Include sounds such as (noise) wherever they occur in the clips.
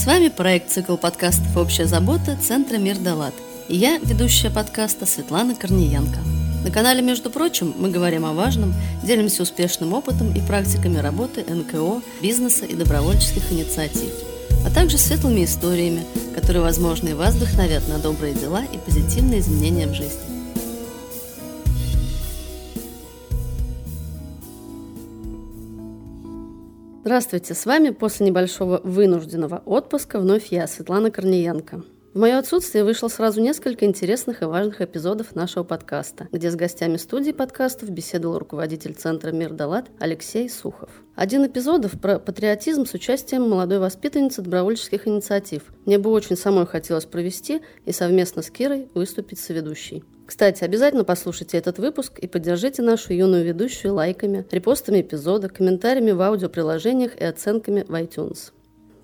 С вами проект «Цикл подкастов «Общая забота» Центра «Мир Далат». И я, ведущая подкаста Светлана Корниенко. На канале, между прочим, мы говорим о важном, делимся успешным опытом и практиками работы НКО, бизнеса и добровольческих инициатив, а также светлыми историями, которые, возможно, и вас вдохновят на добрые дела и позитивные изменения в жизни. Здравствуйте, с вами после небольшого вынужденного отпуска вновь я, Светлана Корниенко. В мое отсутствие вышло сразу несколько интересных и важных эпизодов нашего подкаста, где с гостями студии подкастов беседовал руководитель Центра «Мир Далат» Алексей Сухов. Один эпизодов про патриотизм с участием молодой воспитанницы добровольческих инициатив. Мне бы очень самой хотелось провести и совместно с Кирой выступить с ведущей. Кстати, обязательно послушайте этот выпуск и поддержите нашу юную ведущую лайками, репостами эпизода, комментариями в аудиоприложениях и оценками в iTunes.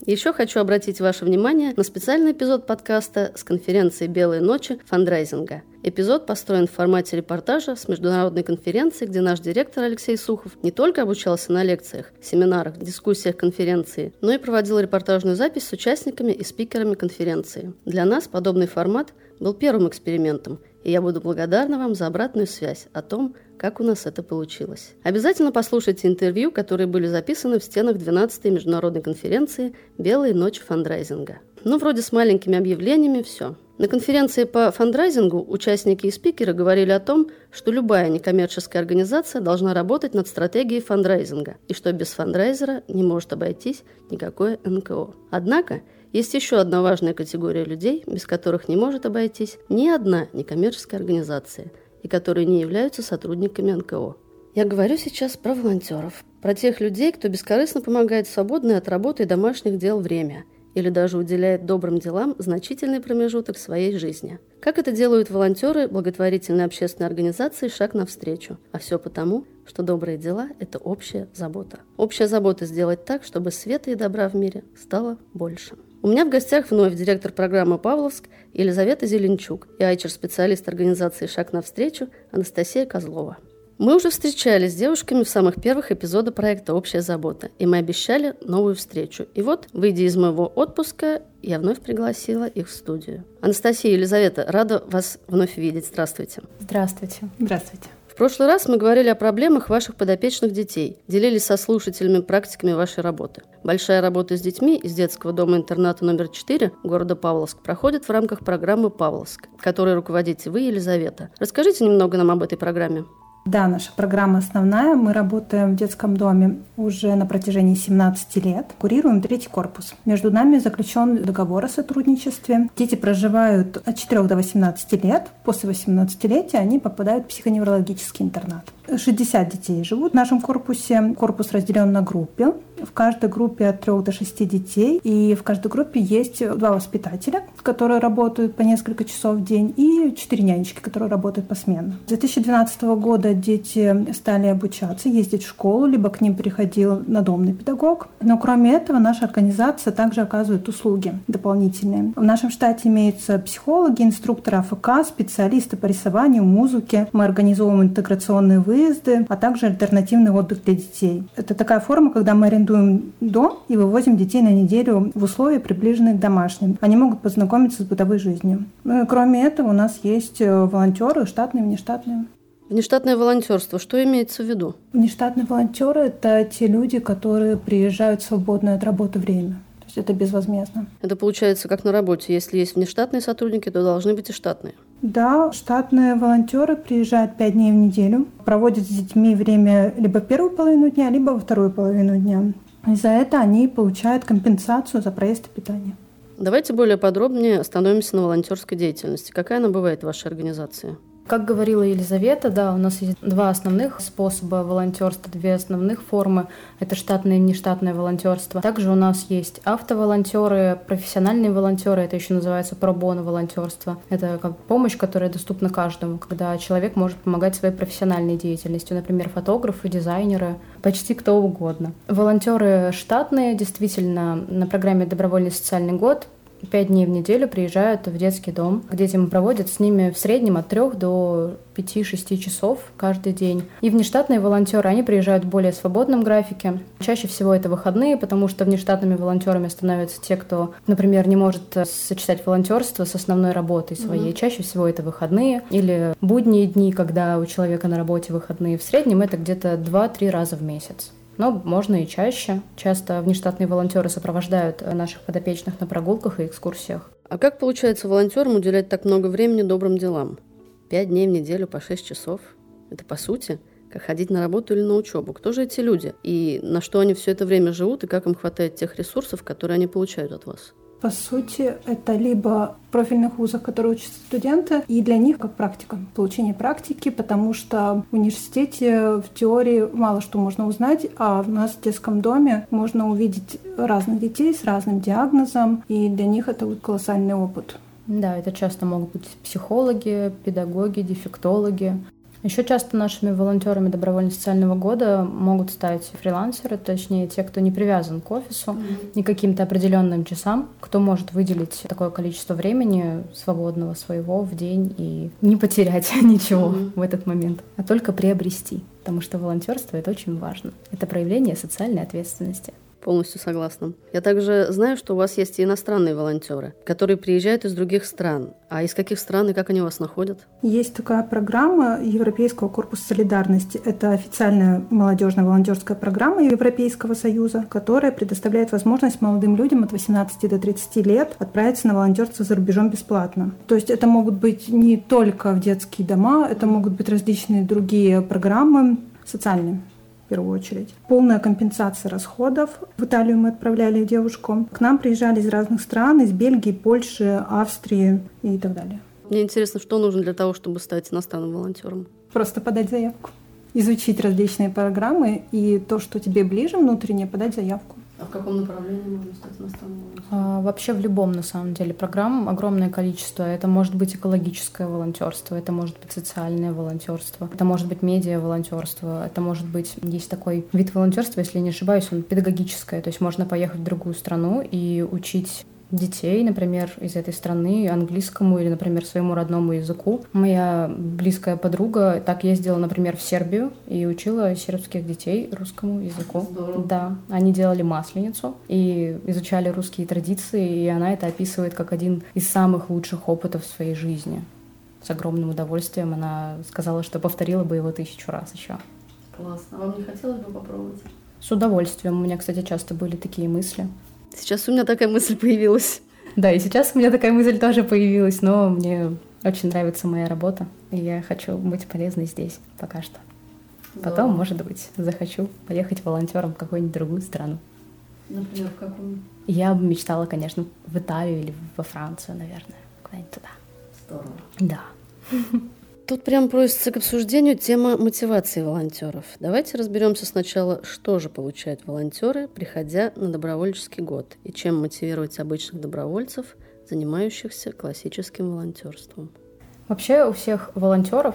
Еще хочу обратить ваше внимание на специальный эпизод подкаста с конференции «Белые ночи» фандрайзинга. Эпизод построен в формате репортажа с международной конференции, где наш директор Алексей Сухов не только обучался на лекциях, семинарах, дискуссиях конференции, но и проводил репортажную запись с участниками и спикерами конференции. Для нас подобный формат был первым экспериментом, и я буду благодарна вам за обратную связь о том, как у нас это получилось. Обязательно послушайте интервью, которые были записаны в стенах 12-й международной конференции «Белые ночи фандрайзинга». Ну, вроде с маленькими объявлениями все. На конференции по фандрайзингу участники и спикеры говорили о том, что любая некоммерческая организация должна работать над стратегией фандрайзинга, и что без фандрайзера не может обойтись никакое НКО. Однако, есть еще одна важная категория людей, без которых не может обойтись ни одна некоммерческая организация – и которые не являются сотрудниками НКО. Я говорю сейчас про волонтеров, про тех людей, кто бескорыстно помогает в свободное от работы и домашних дел время или даже уделяет добрым делам значительный промежуток своей жизни. Как это делают волонтеры благотворительной общественной организации «Шаг навстречу». А все потому, что добрые дела – это общая забота. Общая забота сделать так, чтобы света и добра в мире стало больше. У меня в гостях вновь директор программы «Павловск» Елизавета Зеленчук и айчер-специалист организации «Шаг навстречу» Анастасия Козлова. Мы уже встречались с девушками в самых первых эпизодах проекта «Общая забота», и мы обещали новую встречу. И вот, выйдя из моего отпуска, я вновь пригласила их в студию. Анастасия и Елизавета, рада вас вновь видеть. Здравствуйте. Здравствуйте. Здравствуйте. В прошлый раз мы говорили о проблемах ваших подопечных детей, делились со слушателями практиками вашей работы. Большая работа с детьми из детского дома-интерната номер 4 города Павловск проходит в рамках программы «Павловск», которой руководите вы, Елизавета. Расскажите немного нам об этой программе. Да, наша программа основная. Мы работаем в детском доме уже на протяжении 17 лет. Курируем третий корпус. Между нами заключен договор о сотрудничестве. Дети проживают от 4 до 18 лет. После 18-летия они попадают в психоневрологический интернат. 60 детей живут в нашем корпусе. Корпус разделен на группы. В каждой группе от 3 до 6 детей. И в каждой группе есть два воспитателя, которые работают по несколько часов в день, и четыре нянечки, которые работают посменно. С 2012 года дети стали обучаться, ездить в школу, либо к ним приходил надомный педагог. Но кроме этого, наша организация также оказывает услуги дополнительные. В нашем штате имеются психологи, инструкторы АФК, специалисты по рисованию, музыке. Мы организовываем интеграционные выезды, а также альтернативный отдых для детей. Это такая форма, когда мы арендуем дом и вывозим детей на неделю в условия, приближенные к домашним. Они могут познакомиться с бытовой жизнью. Ну и кроме этого у нас есть э, волонтеры, штатные, внештатные. Внештатное волонтерство, что имеется в виду? Внештатные волонтеры – это те люди, которые приезжают в свободное от работы время. Есть это безвозмездно. Это получается как на работе. Если есть внештатные сотрудники, то должны быть и штатные. Да, штатные волонтеры приезжают пять дней в неделю, проводят с детьми время либо первую половину дня, либо во вторую половину дня. И за это они получают компенсацию за проезд и питание. Давайте более подробнее остановимся на волонтерской деятельности. Какая она бывает в вашей организации? Как говорила Елизавета, да, у нас есть два основных способа волонтерства, две основных формы. Это штатное и внештатное волонтерство. Также у нас есть автоволонтеры, профессиональные волонтеры, это еще называется пробоно волонтерство. Это как помощь, которая доступна каждому, когда человек может помогать своей профессиональной деятельностью, например, фотографы, дизайнеры, почти кто угодно. Волонтеры штатные, действительно, на программе «Добровольный социальный год» пять дней в неделю приезжают в детский дом, где детям проводят с ними в среднем от трех до 5-6 часов каждый день. И внештатные волонтеры, они приезжают в более свободном графике. Чаще всего это выходные, потому что внештатными волонтерами становятся те, кто, например, не может сочетать волонтерство с основной работой своей. Mm-hmm. Чаще всего это выходные или будние дни, когда у человека на работе выходные. В среднем это где-то 2-3 раза в месяц но можно и чаще. Часто внештатные волонтеры сопровождают наших подопечных на прогулках и экскурсиях. А как получается волонтерам уделять так много времени добрым делам? Пять дней в неделю по шесть часов? Это по сути как ходить на работу или на учебу. Кто же эти люди? И на что они все это время живут, и как им хватает тех ресурсов, которые они получают от вас? По сути, это либо профильных вузах, которые учатся студенты, и для них как практика, получение практики, потому что в университете в теории мало что можно узнать, а у нас в детском доме можно увидеть разных детей с разным диагнозом, и для них это колоссальный опыт. Да, это часто могут быть психологи, педагоги, дефектологи. Еще часто нашими волонтерами добровольно-социального года могут стать фрилансеры, точнее те, кто не привязан к офису mm-hmm. и каким-то определенным часам, кто может выделить такое количество времени свободного своего в день и не потерять (laughs) ничего mm-hmm. в этот момент, а только приобрести. Потому что волонтерство это очень важно. Это проявление социальной ответственности. Полностью согласна. Я также знаю, что у вас есть и иностранные волонтеры, которые приезжают из других стран. А из каких стран и как они вас находят? Есть такая программа Европейского корпуса солидарности. Это официальная молодежная волонтерская программа Европейского Союза, которая предоставляет возможность молодым людям от 18 до 30 лет отправиться на волонтерство за рубежом бесплатно. То есть это могут быть не только в детские дома, это могут быть различные другие программы социальные в первую очередь. Полная компенсация расходов. В Италию мы отправляли девушку. К нам приезжали из разных стран, из Бельгии, Польши, Австрии и так далее. Мне интересно, что нужно для того, чтобы стать иностранным волонтером? Просто подать заявку. Изучить различные программы и то, что тебе ближе внутренне, подать заявку. А в каком направлении можно стать иностранным а, Вообще в любом, на самом деле, программ огромное количество. Это может быть экологическое волонтерство, это может быть социальное волонтерство, это может быть медиа-волонтерство, это может быть... Есть такой вид волонтерства, если не ошибаюсь, он педагогическое, то есть можно поехать в другую страну и учить детей, например, из этой страны английскому или, например, своему родному языку. Моя близкая подруга так ездила, например, в Сербию и учила сербских детей русскому языку. Здорово. Да, они делали масленицу и изучали русские традиции, и она это описывает как один из самых лучших опытов в своей жизни. С огромным удовольствием она сказала, что повторила бы его тысячу раз еще. Классно. А вам не хотелось бы попробовать? С удовольствием. У меня, кстати, часто были такие мысли. Сейчас у меня такая мысль появилась. Да, и сейчас у меня такая мысль тоже появилась, но мне очень нравится моя работа, и я хочу быть полезной здесь пока что. Потом, да. может быть, захочу поехать волонтером в какую-нибудь другую страну. Например, в какую? Я бы мечтала, конечно, в Италию или во Францию, наверное, куда-нибудь туда. Здорово. Да. (laughs) Тут прям просится к обсуждению тема мотивации волонтеров. Давайте разберемся сначала, что же получают волонтеры, приходя на добровольческий год, и чем мотивировать обычных добровольцев, занимающихся классическим волонтерством. Вообще у всех волонтеров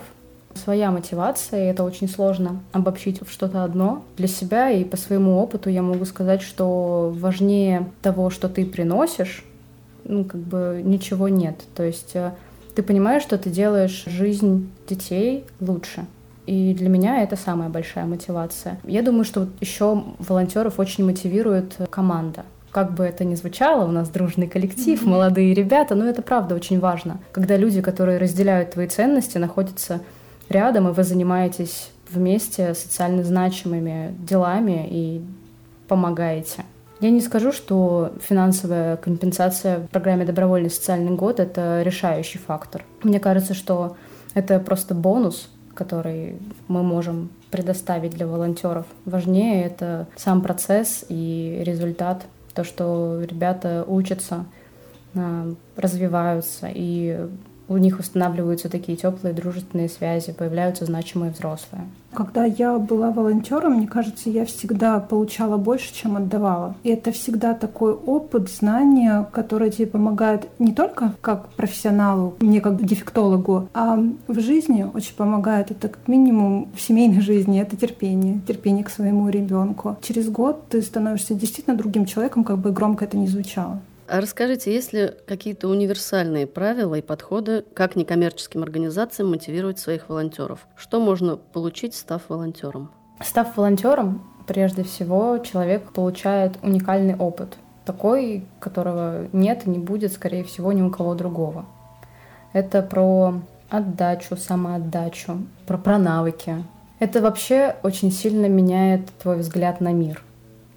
своя мотивация, и это очень сложно обобщить в что-то одно. Для себя и по своему опыту я могу сказать, что важнее того, что ты приносишь, ну, как бы ничего нет. То есть э, ты понимаешь, что ты делаешь жизнь детей лучше. И для меня это самая большая мотивация. Я думаю, что еще волонтеров очень мотивирует команда. Как бы это ни звучало, у нас дружный коллектив, mm-hmm. молодые ребята, но это правда очень важно. Когда люди, которые разделяют твои ценности, находятся рядом, и вы занимаетесь вместе социально значимыми делами и помогаете. Я не скажу, что финансовая компенсация в программе «Добровольный социальный год» — это решающий фактор. Мне кажется, что это просто бонус, который мы можем предоставить для волонтеров. Важнее это сам процесс и результат, то, что ребята учатся, а, развиваются и у них устанавливаются такие теплые дружественные связи, появляются значимые взрослые. Когда я была волонтером, мне кажется, я всегда получала больше, чем отдавала. И это всегда такой опыт, знания, которые тебе помогают не только как профессионалу, мне как дефектологу, а в жизни очень помогает. Это как минимум в семейной жизни, это терпение, терпение к своему ребенку. Через год ты становишься действительно другим человеком, как бы громко это ни звучало. А расскажите, есть ли какие-то универсальные правила и подходы, как некоммерческим организациям мотивировать своих волонтеров? Что можно получить, став волонтером? Став волонтером, прежде всего, человек получает уникальный опыт, такой, которого нет и не будет, скорее всего, ни у кого другого. Это про отдачу, самоотдачу, про, про навыки. Это вообще очень сильно меняет твой взгляд на мир.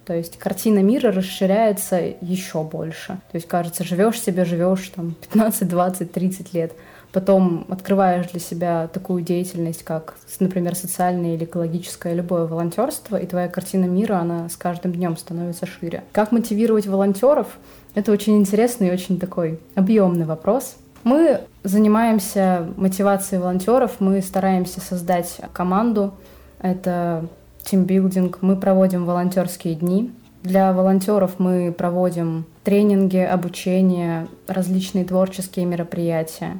То есть картина мира расширяется еще больше. То есть, кажется, живешь себе, живешь там 15, 20, 30 лет. Потом открываешь для себя такую деятельность, как, например, социальное или экологическое, любое волонтерство, и твоя картина мира, она с каждым днем становится шире. Как мотивировать волонтеров? Это очень интересный и очень такой объемный вопрос. Мы занимаемся мотивацией волонтеров, мы стараемся создать команду. Это тимбилдинг. Мы проводим волонтерские дни. Для волонтеров мы проводим тренинги, обучение, различные творческие мероприятия.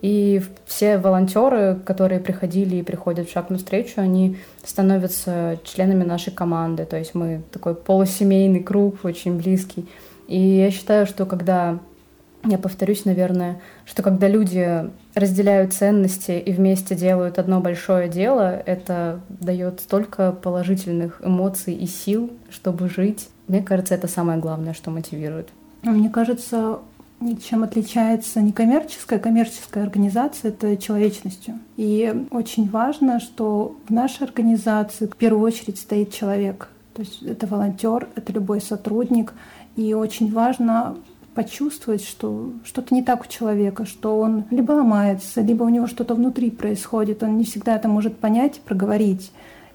И все волонтеры, которые приходили и приходят в шаг навстречу, они становятся членами нашей команды. То есть мы такой полусемейный круг, очень близкий. И я считаю, что когда я повторюсь, наверное, что когда люди разделяют ценности и вместе делают одно большое дело, это дает столько положительных эмоций и сил, чтобы жить. Мне кажется, это самое главное, что мотивирует. А мне кажется, чем отличается некоммерческая, коммерческая организация, это человечностью. И очень важно, что в нашей организации в первую очередь стоит человек. То есть это волонтер, это любой сотрудник. И очень важно почувствовать, что что-то не так у человека, что он либо ломается, либо у него что-то внутри происходит. Он не всегда это может понять, проговорить.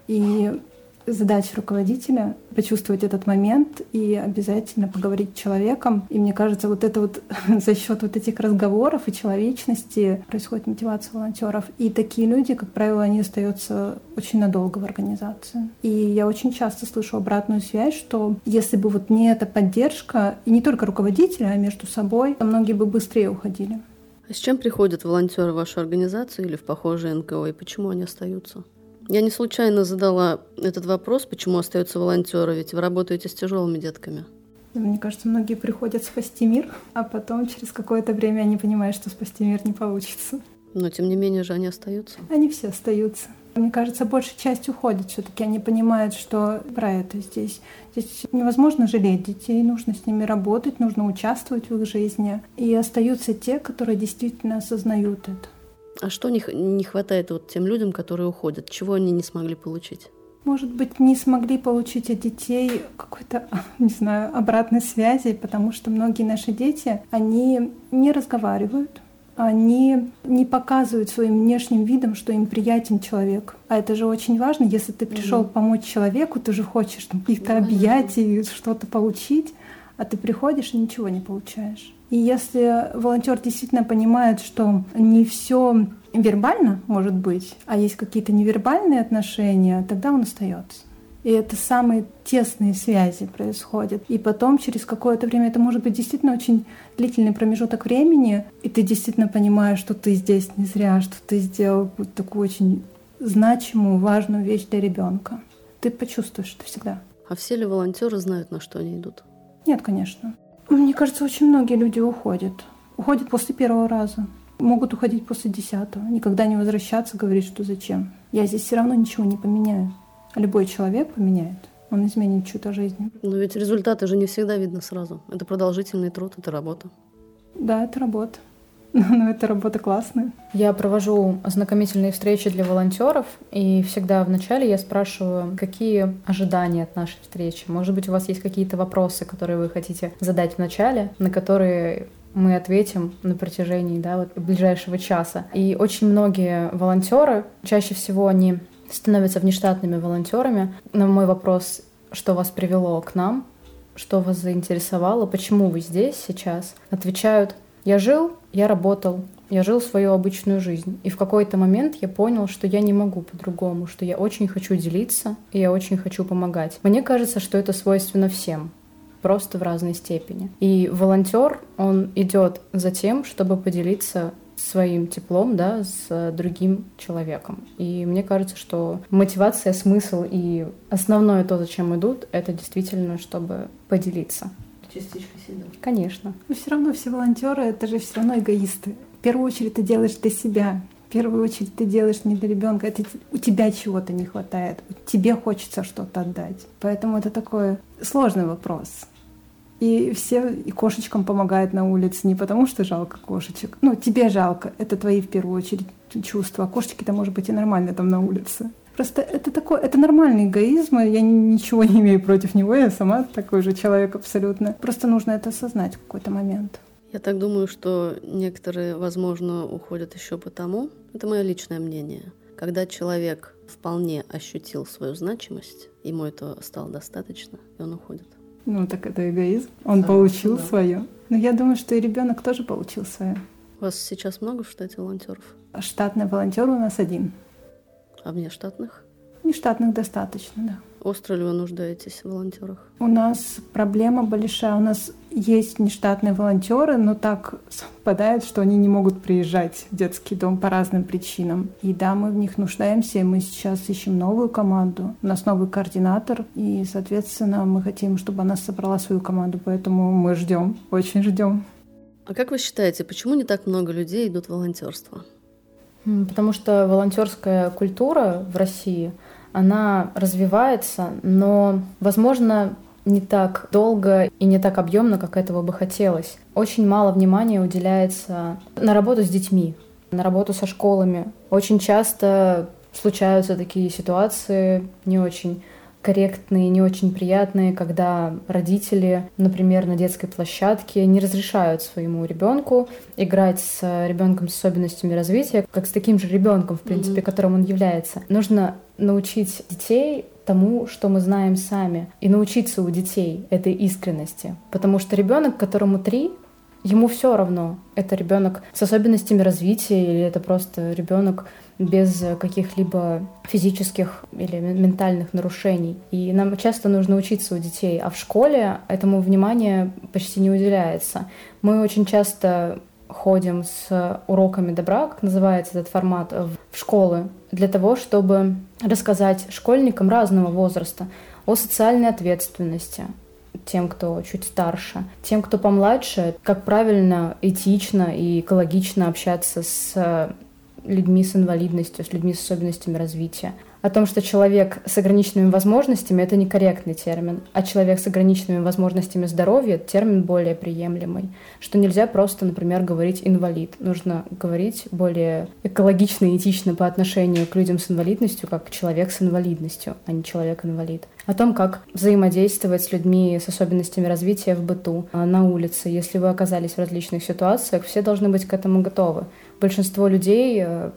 И задача руководителя — почувствовать этот момент и обязательно поговорить с человеком. И мне кажется, вот это вот (laughs) за счет вот этих разговоров и человечности происходит мотивация волонтеров. И такие люди, как правило, они остаются очень надолго в организации. И я очень часто слышу обратную связь, что если бы вот не эта поддержка, и не только руководителя, а между собой, то многие бы быстрее уходили. А с чем приходят волонтеры в вашу организацию или в похожие НКО, и почему они остаются? Я не случайно задала этот вопрос, почему остаются волонтеры, ведь вы работаете с тяжелыми детками. Мне кажется, многие приходят спасти мир, а потом через какое-то время они понимают, что спасти мир не получится. Но тем не менее же они остаются. Они все остаются. Мне кажется, большая часть уходит. Все-таки они понимают, что про это здесь. Здесь невозможно жалеть детей, нужно с ними работать, нужно участвовать в их жизни. И остаются те, которые действительно осознают это. А что не, не хватает вот тем людям, которые уходят? Чего они не смогли получить? Может быть, не смогли получить от детей какой-то, (laughs) не знаю, обратной связи, потому что многие наши дети, они не разговаривают, они не показывают своим внешним видом, что им приятен человек. А это же очень важно. Если ты пришел mm-hmm. помочь человеку, ты же хочешь каких-то mm-hmm. объятий, что-то получить, а ты приходишь и ничего не получаешь. И если волонтер действительно понимает, что не все вербально может быть, а есть какие-то невербальные отношения, тогда он остается. И это самые тесные связи происходят. И потом, через какое-то время, это может быть действительно очень длительный промежуток времени, и ты действительно понимаешь, что ты здесь не зря, что ты сделал такую очень значимую, важную вещь для ребенка. Ты почувствуешь это всегда. А все ли волонтеры знают, на что они идут? Нет, конечно. Мне кажется, очень многие люди уходят. Уходят после первого раза. Могут уходить после десятого. Никогда не возвращаться, говорить, что зачем. Я здесь все равно ничего не поменяю. А любой человек поменяет. Он изменит чью-то жизнь. Но ведь результаты же не всегда видно сразу. Это продолжительный труд, это работа. Да, это работа. (laughs) Но эта работа классная. Я провожу ознакомительные встречи для волонтеров, и всегда вначале я спрашиваю, какие ожидания от нашей встречи. Может быть, у вас есть какие-то вопросы, которые вы хотите задать вначале, на которые мы ответим на протяжении да, вот ближайшего часа. И очень многие волонтеры, чаще всего они становятся внештатными волонтерами. На мой вопрос, что вас привело к нам, что вас заинтересовало, почему вы здесь сейчас, отвечают, я жил, я работал, я жил свою обычную жизнь. И в какой-то момент я понял, что я не могу по-другому, что я очень хочу делиться, и я очень хочу помогать. Мне кажется, что это свойственно всем просто в разной степени. И волонтер, он идет за тем, чтобы поделиться своим теплом, да, с другим человеком. И мне кажется, что мотивация, смысл и основное то, зачем идут, это действительно, чтобы поделиться частичкой себя. Конечно. Но все равно все волонтеры это же все равно эгоисты. В первую очередь ты делаешь для себя. В первую очередь ты делаешь не для ребенка, это у тебя чего-то не хватает, тебе хочется что-то отдать. Поэтому это такой сложный вопрос. И все и кошечкам помогают на улице не потому, что жалко кошечек. Ну, тебе жалко. Это твои в первую очередь чувства. А кошечки-то, может быть, и нормально там на улице. Просто это такой, это нормальный эгоизм, и я ничего не имею против него, я сама такой же человек абсолютно. Просто нужно это осознать в какой-то момент. Я так думаю, что некоторые, возможно, уходят еще потому, это мое личное мнение, когда человек вполне ощутил свою значимость, ему этого стало достаточно, и он уходит. Ну, так это эгоизм. Он да, получил да. свое. Но я думаю, что и ребенок тоже получил свое. У вас сейчас много в штате волонтеров? Штатный волонтер у нас один. А внештатных? Нештатных достаточно, да. Остро ли вы нуждаетесь в волонтерах? У нас проблема большая. У нас есть нештатные волонтеры, но так совпадает, что они не могут приезжать в детский дом по разным причинам. И да, мы в них нуждаемся, и мы сейчас ищем новую команду. У нас новый координатор, и, соответственно, мы хотим, чтобы она собрала свою команду, поэтому мы ждем, очень ждем. А как вы считаете, почему не так много людей идут в волонтерство? Потому что волонтерская культура в России — она развивается, но, возможно, не так долго и не так объемно, как этого бы хотелось. Очень мало внимания уделяется на работу с детьми, на работу со школами. Очень часто случаются такие ситуации не очень корректные, не очень приятные, когда родители, например, на детской площадке не разрешают своему ребенку играть с ребенком с особенностями развития, как с таким же ребенком, в принципе, mm-hmm. которым он является. Нужно научить детей тому, что мы знаем сами, и научиться у детей этой искренности. Потому что ребенок, которому три, ему все равно, это ребенок с особенностями развития или это просто ребенок без каких-либо физических или ментальных нарушений. И нам часто нужно учиться у детей, а в школе этому внимание почти не уделяется. Мы очень часто ходим с уроками добра, как называется этот формат, в школы, для того, чтобы рассказать школьникам разного возраста о социальной ответственности, тем, кто чуть старше, тем, кто помладше, как правильно, этично и экологично общаться с людьми с инвалидностью, с людьми с особенностями развития. О том, что человек с ограниченными возможностями — это некорректный термин, а человек с ограниченными возможностями здоровья — термин более приемлемый. Что нельзя просто, например, говорить «инвалид». Нужно говорить более экологично и этично по отношению к людям с инвалидностью, как человек с инвалидностью, а не человек-инвалид. О том, как взаимодействовать с людьми с особенностями развития в быту, а, на улице. Если вы оказались в различных ситуациях, все должны быть к этому готовы большинство людей э,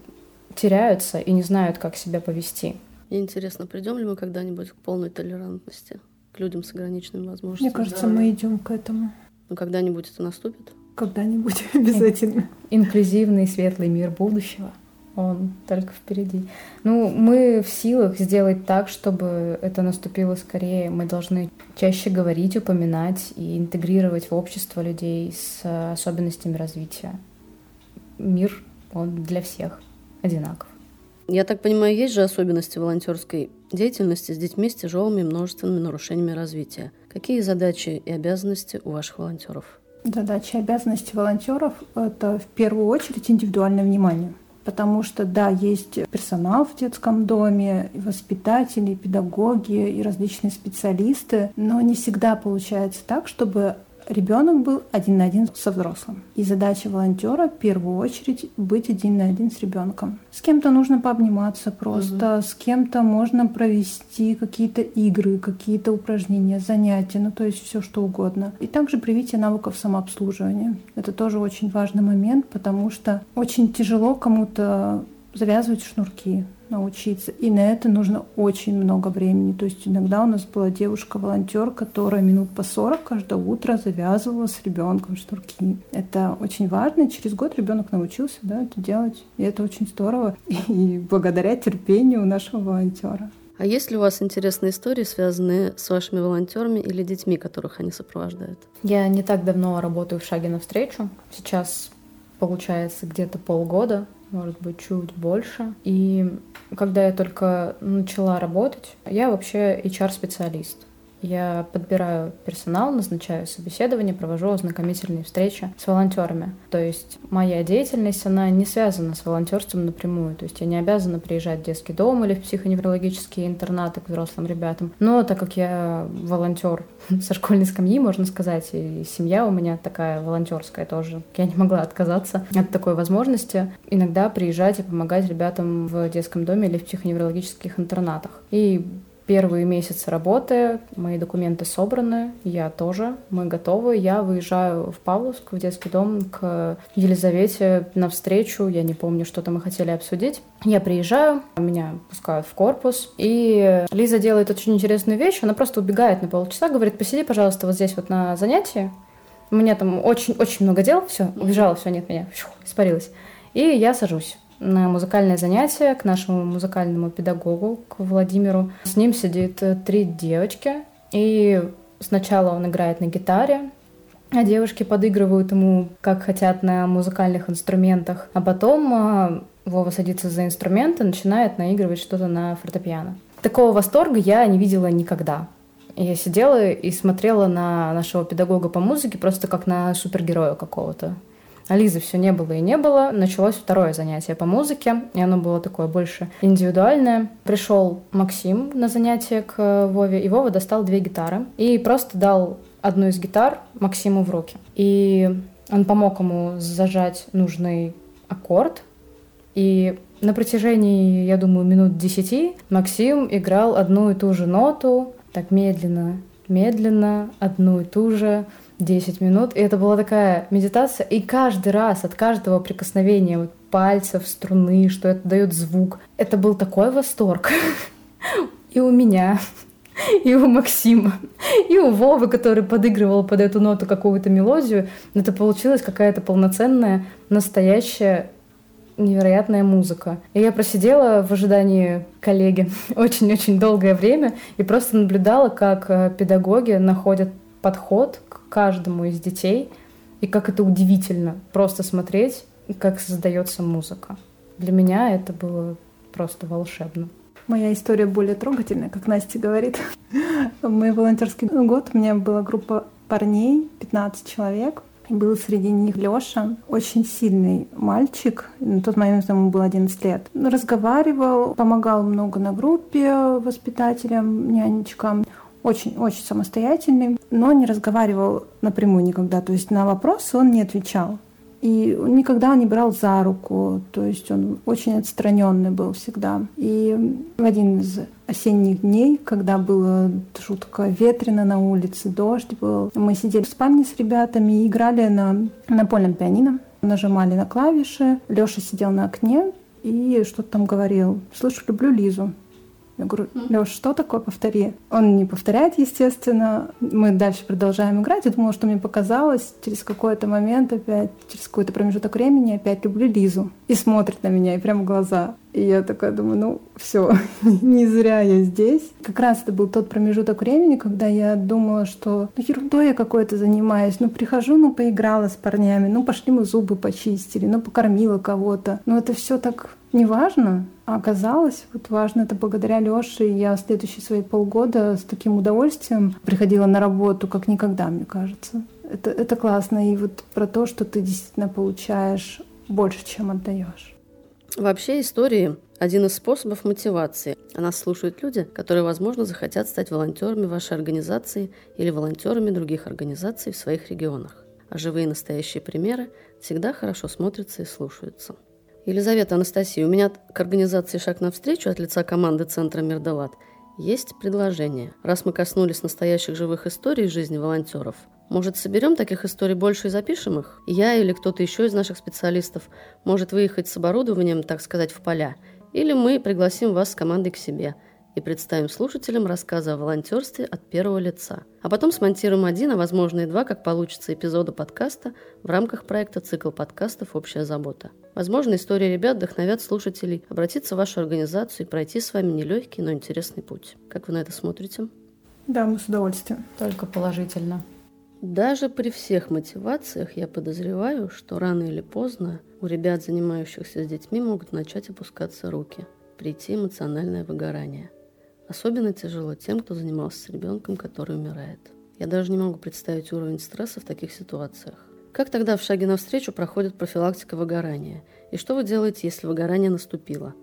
теряются и не знают, как себя повести. Мне интересно, придем ли мы когда-нибудь к полной толерантности к людям с ограниченными возможностями? Мне кажется, мы идем к этому. Но когда-нибудь это наступит? Когда-нибудь (laughs) обязательно. Инклюзивный светлый мир будущего. Он только впереди. Ну, мы в силах сделать так, чтобы это наступило скорее. Мы должны чаще говорить, упоминать и интегрировать в общество людей с особенностями развития мир, он для всех одинаков. Я так понимаю, есть же особенности волонтерской деятельности с детьми с тяжелыми множественными нарушениями развития. Какие задачи и обязанности у ваших волонтеров? Задачи и обязанности волонтеров – это в первую очередь индивидуальное внимание. Потому что, да, есть персонал в детском доме, воспитатели, педагоги и различные специалисты, но не всегда получается так, чтобы ребенок был один на один со взрослым. И задача волонтера в первую очередь быть один на один с ребенком. С кем-то нужно пообниматься просто, угу. с кем-то можно провести какие-то игры, какие-то упражнения, занятия, ну то есть все что угодно. И также привитие навыков самообслуживания. Это тоже очень важный момент, потому что очень тяжело кому-то завязывать шнурки научиться. И на это нужно очень много времени. То есть иногда у нас была девушка-волонтер, которая минут по 40 каждое утро завязывала с ребенком шнурки. Это очень важно. Через год ребенок научился да, это делать. И это очень здорово. И благодаря терпению нашего волонтера. А есть ли у вас интересные истории, связанные с вашими волонтерами или детьми, которых они сопровождают? Я не так давно работаю в шаге навстречу. Сейчас получается где-то полгода может быть, чуть больше. И когда я только начала работать, я вообще HR-специалист. Я подбираю персонал, назначаю собеседование, провожу ознакомительные встречи с волонтерами. То есть моя деятельность, она не связана с волонтерством напрямую. То есть я не обязана приезжать в детский дом или в психоневрологические интернаты к взрослым ребятам. Но так как я волонтер (laughs) со школьной скамьи, можно сказать, и семья у меня такая волонтерская тоже, я не могла отказаться от такой возможности иногда приезжать и помогать ребятам в детском доме или в психоневрологических интернатах. И Первые месяцы работы, мои документы собраны, я тоже, мы готовы. Я выезжаю в Павловск, в детский дом, к Елизавете на встречу. Я не помню, что там мы хотели обсудить. Я приезжаю, меня пускают в корпус, и Лиза делает очень интересную вещь. Она просто убегает на полчаса, говорит, посиди, пожалуйста, вот здесь вот на занятии. У меня там очень-очень много дел, все, убежала, все, нет меня, испарилась. И я сажусь на музыкальное занятие к нашему музыкальному педагогу, к Владимиру. С ним сидит э, три девочки, и сначала он играет на гитаре, а девушки подыгрывают ему, как хотят, на музыкальных инструментах. А потом э, Вова садится за инструмент и начинает наигрывать что-то на фортепиано. Такого восторга я не видела никогда. Я сидела и смотрела на нашего педагога по музыке просто как на супергероя какого-то. А Лизы все не было и не было. Началось второе занятие по музыке, и оно было такое больше индивидуальное. Пришел Максим на занятие к Вове, и Вова достал две гитары и просто дал одну из гитар Максиму в руки. И он помог ему зажать нужный аккорд, и на протяжении, я думаю, минут десяти Максим играл одну и ту же ноту, так медленно, медленно, одну и ту же, 10 минут. И это была такая медитация. И каждый раз от каждого прикосновения вот, пальцев, струны, что это дает звук, это был такой восторг. (laughs) И у меня, (laughs) и у Максима, (laughs) и у Вовы, который подыгрывал под эту ноту какую-то мелодию. Это получилась какая-то полноценная, настоящая невероятная музыка. И я просидела в ожидании коллеги очень-очень долгое время и просто наблюдала, как э, педагоги находят подход каждому из детей, и как это удивительно просто смотреть, как создается музыка. Для меня это было просто волшебно. Моя история более трогательная, как Настя говорит. (laughs) Мой волонтерский год у меня была группа парней, 15 человек. Был среди них Лёша, очень сильный мальчик. На тот момент ему было 11 лет. Разговаривал, помогал много на группе воспитателям, нянечкам очень-очень самостоятельный, но не разговаривал напрямую никогда. То есть на вопросы он не отвечал. И никогда не брал за руку, то есть он очень отстраненный был всегда. И в один из осенних дней, когда было жутко ветрено на улице, дождь был, мы сидели в спальне с ребятами и играли на напольном пианино, нажимали на клавиши. Лёша сидел на окне и что-то там говорил. Слышу, люблю Лизу. Я говорю, Леш, что такое, повтори. Он не повторяет, естественно. Мы дальше продолжаем играть. Я думала, что мне показалось. Через какой-то момент опять, через какой-то промежуток времени опять люблю Лизу. И смотрит на меня, и прям в глаза. И я такая думаю, ну все, (laughs) не зря я здесь. Как раз это был тот промежуток времени, когда я думала, что ну ерундой я какой-то занимаюсь. Ну прихожу, ну поиграла с парнями, ну пошли мы зубы почистили, ну покормила кого-то. Но это все так не важно. А оказалось, вот важно это благодаря Лёше. Я следующие свои полгода с таким удовольствием приходила на работу, как никогда, мне кажется. Это, это классно. И вот про то, что ты действительно получаешь больше, чем отдаешь. Вообще истории – один из способов мотивации. А нас слушают люди, которые, возможно, захотят стать волонтерами вашей организации или волонтерами других организаций в своих регионах. А живые настоящие примеры всегда хорошо смотрятся и слушаются. Елизавета Анастасия, у меня к организации «Шаг навстречу» от лица команды Центра «Мирдалат» есть предложение. Раз мы коснулись настоящих живых историй из жизни волонтеров, может, соберем таких историй больше и запишем их? Я или кто-то еще из наших специалистов может выехать с оборудованием, так сказать, в поля. Или мы пригласим вас с командой к себе – и представим слушателям рассказы о волонтерстве от первого лица. А потом смонтируем один, а возможно и два, как получится, эпизода подкаста в рамках проекта «Цикл подкастов. Общая забота». Возможно, истории ребят вдохновят слушателей обратиться в вашу организацию и пройти с вами нелегкий, но интересный путь. Как вы на это смотрите? Да, мы с удовольствием. Только положительно. Даже при всех мотивациях я подозреваю, что рано или поздно у ребят, занимающихся с детьми, могут начать опускаться руки, прийти эмоциональное выгорание. Особенно тяжело тем, кто занимался с ребенком, который умирает. Я даже не могу представить уровень стресса в таких ситуациях. Как тогда в шаге навстречу проходит профилактика выгорания? И что вы делаете, если выгорание наступило?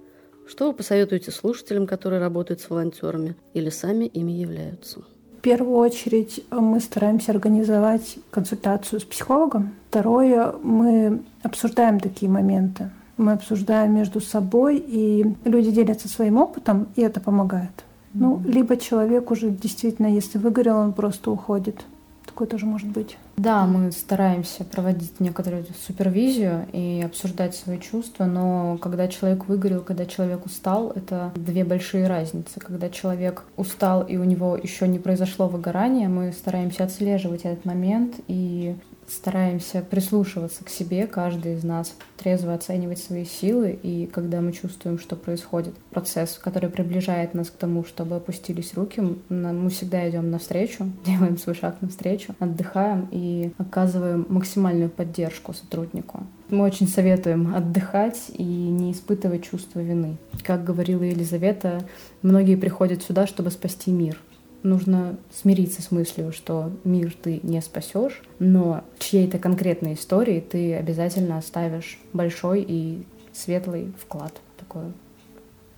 Что вы посоветуете слушателям, которые работают с волонтерами или сами ими являются? В первую очередь мы стараемся организовать консультацию с психологом. Второе, мы обсуждаем такие моменты. Мы обсуждаем между собой, и люди делятся своим опытом, и это помогает. Ну, либо человек уже действительно, если выгорел, он просто уходит. Такое тоже может быть. Да, мы стараемся проводить некоторую супервизию и обсуждать свои чувства, но когда человек выгорел, когда человек устал, это две большие разницы. Когда человек устал и у него еще не произошло выгорание, мы стараемся отслеживать этот момент и стараемся прислушиваться к себе, каждый из нас, трезво оценивать свои силы, и когда мы чувствуем, что происходит процесс, который приближает нас к тому, чтобы опустились руки, мы всегда идем навстречу, (laughs) делаем свой шаг навстречу, отдыхаем и оказываем максимальную поддержку сотруднику. Мы очень советуем отдыхать и не испытывать чувство вины. Как говорила Елизавета, многие приходят сюда, чтобы спасти мир — нужно смириться с мыслью, что мир ты не спасешь, но чьей-то конкретной истории ты обязательно оставишь большой и светлый вклад. Такой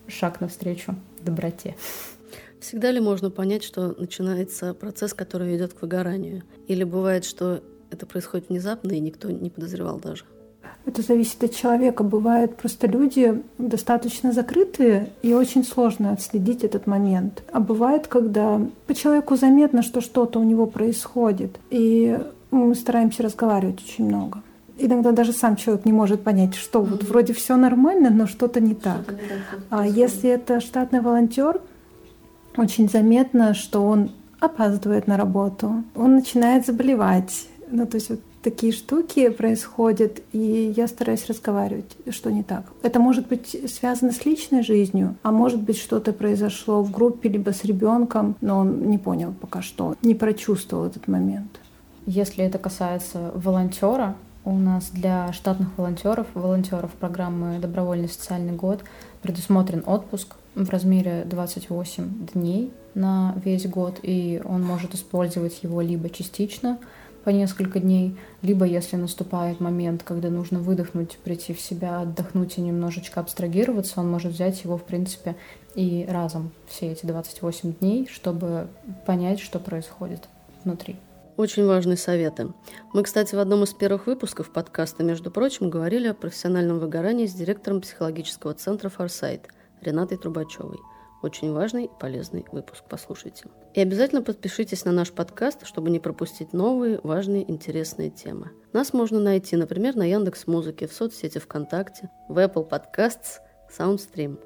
шаг навстречу доброте. Всегда ли можно понять, что начинается процесс, который ведет к выгоранию? Или бывает, что это происходит внезапно, и никто не подозревал даже? Это зависит от человека. Бывают просто люди достаточно закрытые, и очень сложно отследить этот момент. А бывает, когда по человеку заметно, что что-то у него происходит. И мы стараемся разговаривать очень много. Иногда даже сам человек не может понять, что вот вроде все нормально, но что-то не так. А если это штатный волонтер, очень заметно, что он опаздывает на работу, он начинает заболевать. Ну, то есть вот такие штуки происходят, и я стараюсь разговаривать, что не так. Это может быть связано с личной жизнью, а может быть что-то произошло в группе либо с ребенком, но он не понял пока что, не прочувствовал этот момент. Если это касается волонтера, у нас для штатных волонтеров, волонтеров программы «Добровольный социальный год» предусмотрен отпуск в размере 28 дней на весь год, и он может использовать его либо частично, по несколько дней, либо если наступает момент, когда нужно выдохнуть, прийти в себя, отдохнуть и немножечко абстрагироваться, он может взять его, в принципе, и разом все эти 28 дней, чтобы понять, что происходит внутри. Очень важные советы. Мы, кстати, в одном из первых выпусков подкаста, между прочим, говорили о профессиональном выгорании с директором психологического центра «Форсайт» Ренатой Трубачевой – очень важный и полезный выпуск, послушайте. И обязательно подпишитесь на наш подкаст, чтобы не пропустить новые, важные, интересные темы. Нас можно найти, например, на Яндекс Музыке, в соцсети ВКонтакте, в Apple Podcasts, Soundstream.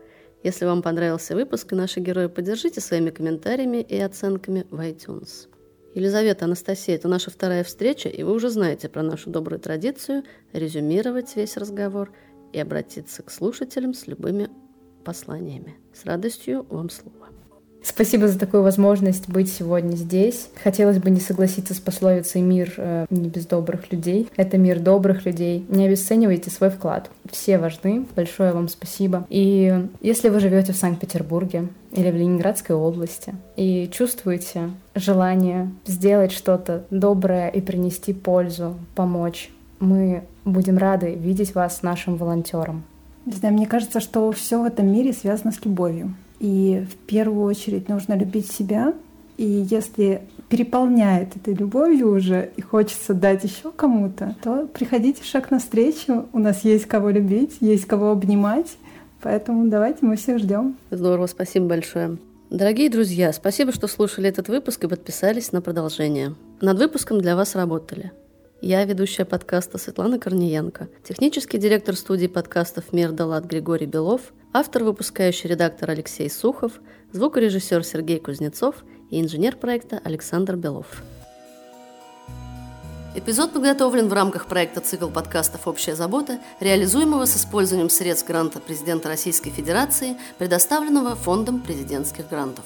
Если вам понравился выпуск и наши герои, поддержите своими комментариями и оценками в iTunes. Елизавета, Анастасия, это наша вторая встреча, и вы уже знаете про нашу добрую традицию резюмировать весь разговор и обратиться к слушателям с любыми посланиями. С радостью вам слово. Спасибо за такую возможность быть сегодня здесь. Хотелось бы не согласиться с пословицей «мир э, не без добрых людей». Это мир добрых людей. Не обесценивайте свой вклад. Все важны. Большое вам спасибо. И если вы живете в Санкт-Петербурге или в Ленинградской области и чувствуете желание сделать что-то доброе и принести пользу, помочь, мы будем рады видеть вас нашим волонтером. Не знаю, мне кажется, что все в этом мире связано с любовью. И в первую очередь нужно любить себя. И если переполняет этой любовью уже и хочется дать еще кому-то, то приходите шаг навстречу. У нас есть кого любить, есть кого обнимать. Поэтому давайте мы всех ждем. Здорово, спасибо большое. Дорогие друзья, спасибо, что слушали этот выпуск и подписались на продолжение. Над выпуском для вас работали я ведущая подкаста Светлана Корниенко, технический директор студии подкастов «Мир Далат» Григорий Белов, автор выпускающий редактор Алексей Сухов, звукорежиссер Сергей Кузнецов и инженер проекта Александр Белов. Эпизод подготовлен в рамках проекта «Цикл подкастов «Общая забота», реализуемого с использованием средств гранта президента Российской Федерации, предоставленного Фондом президентских грантов.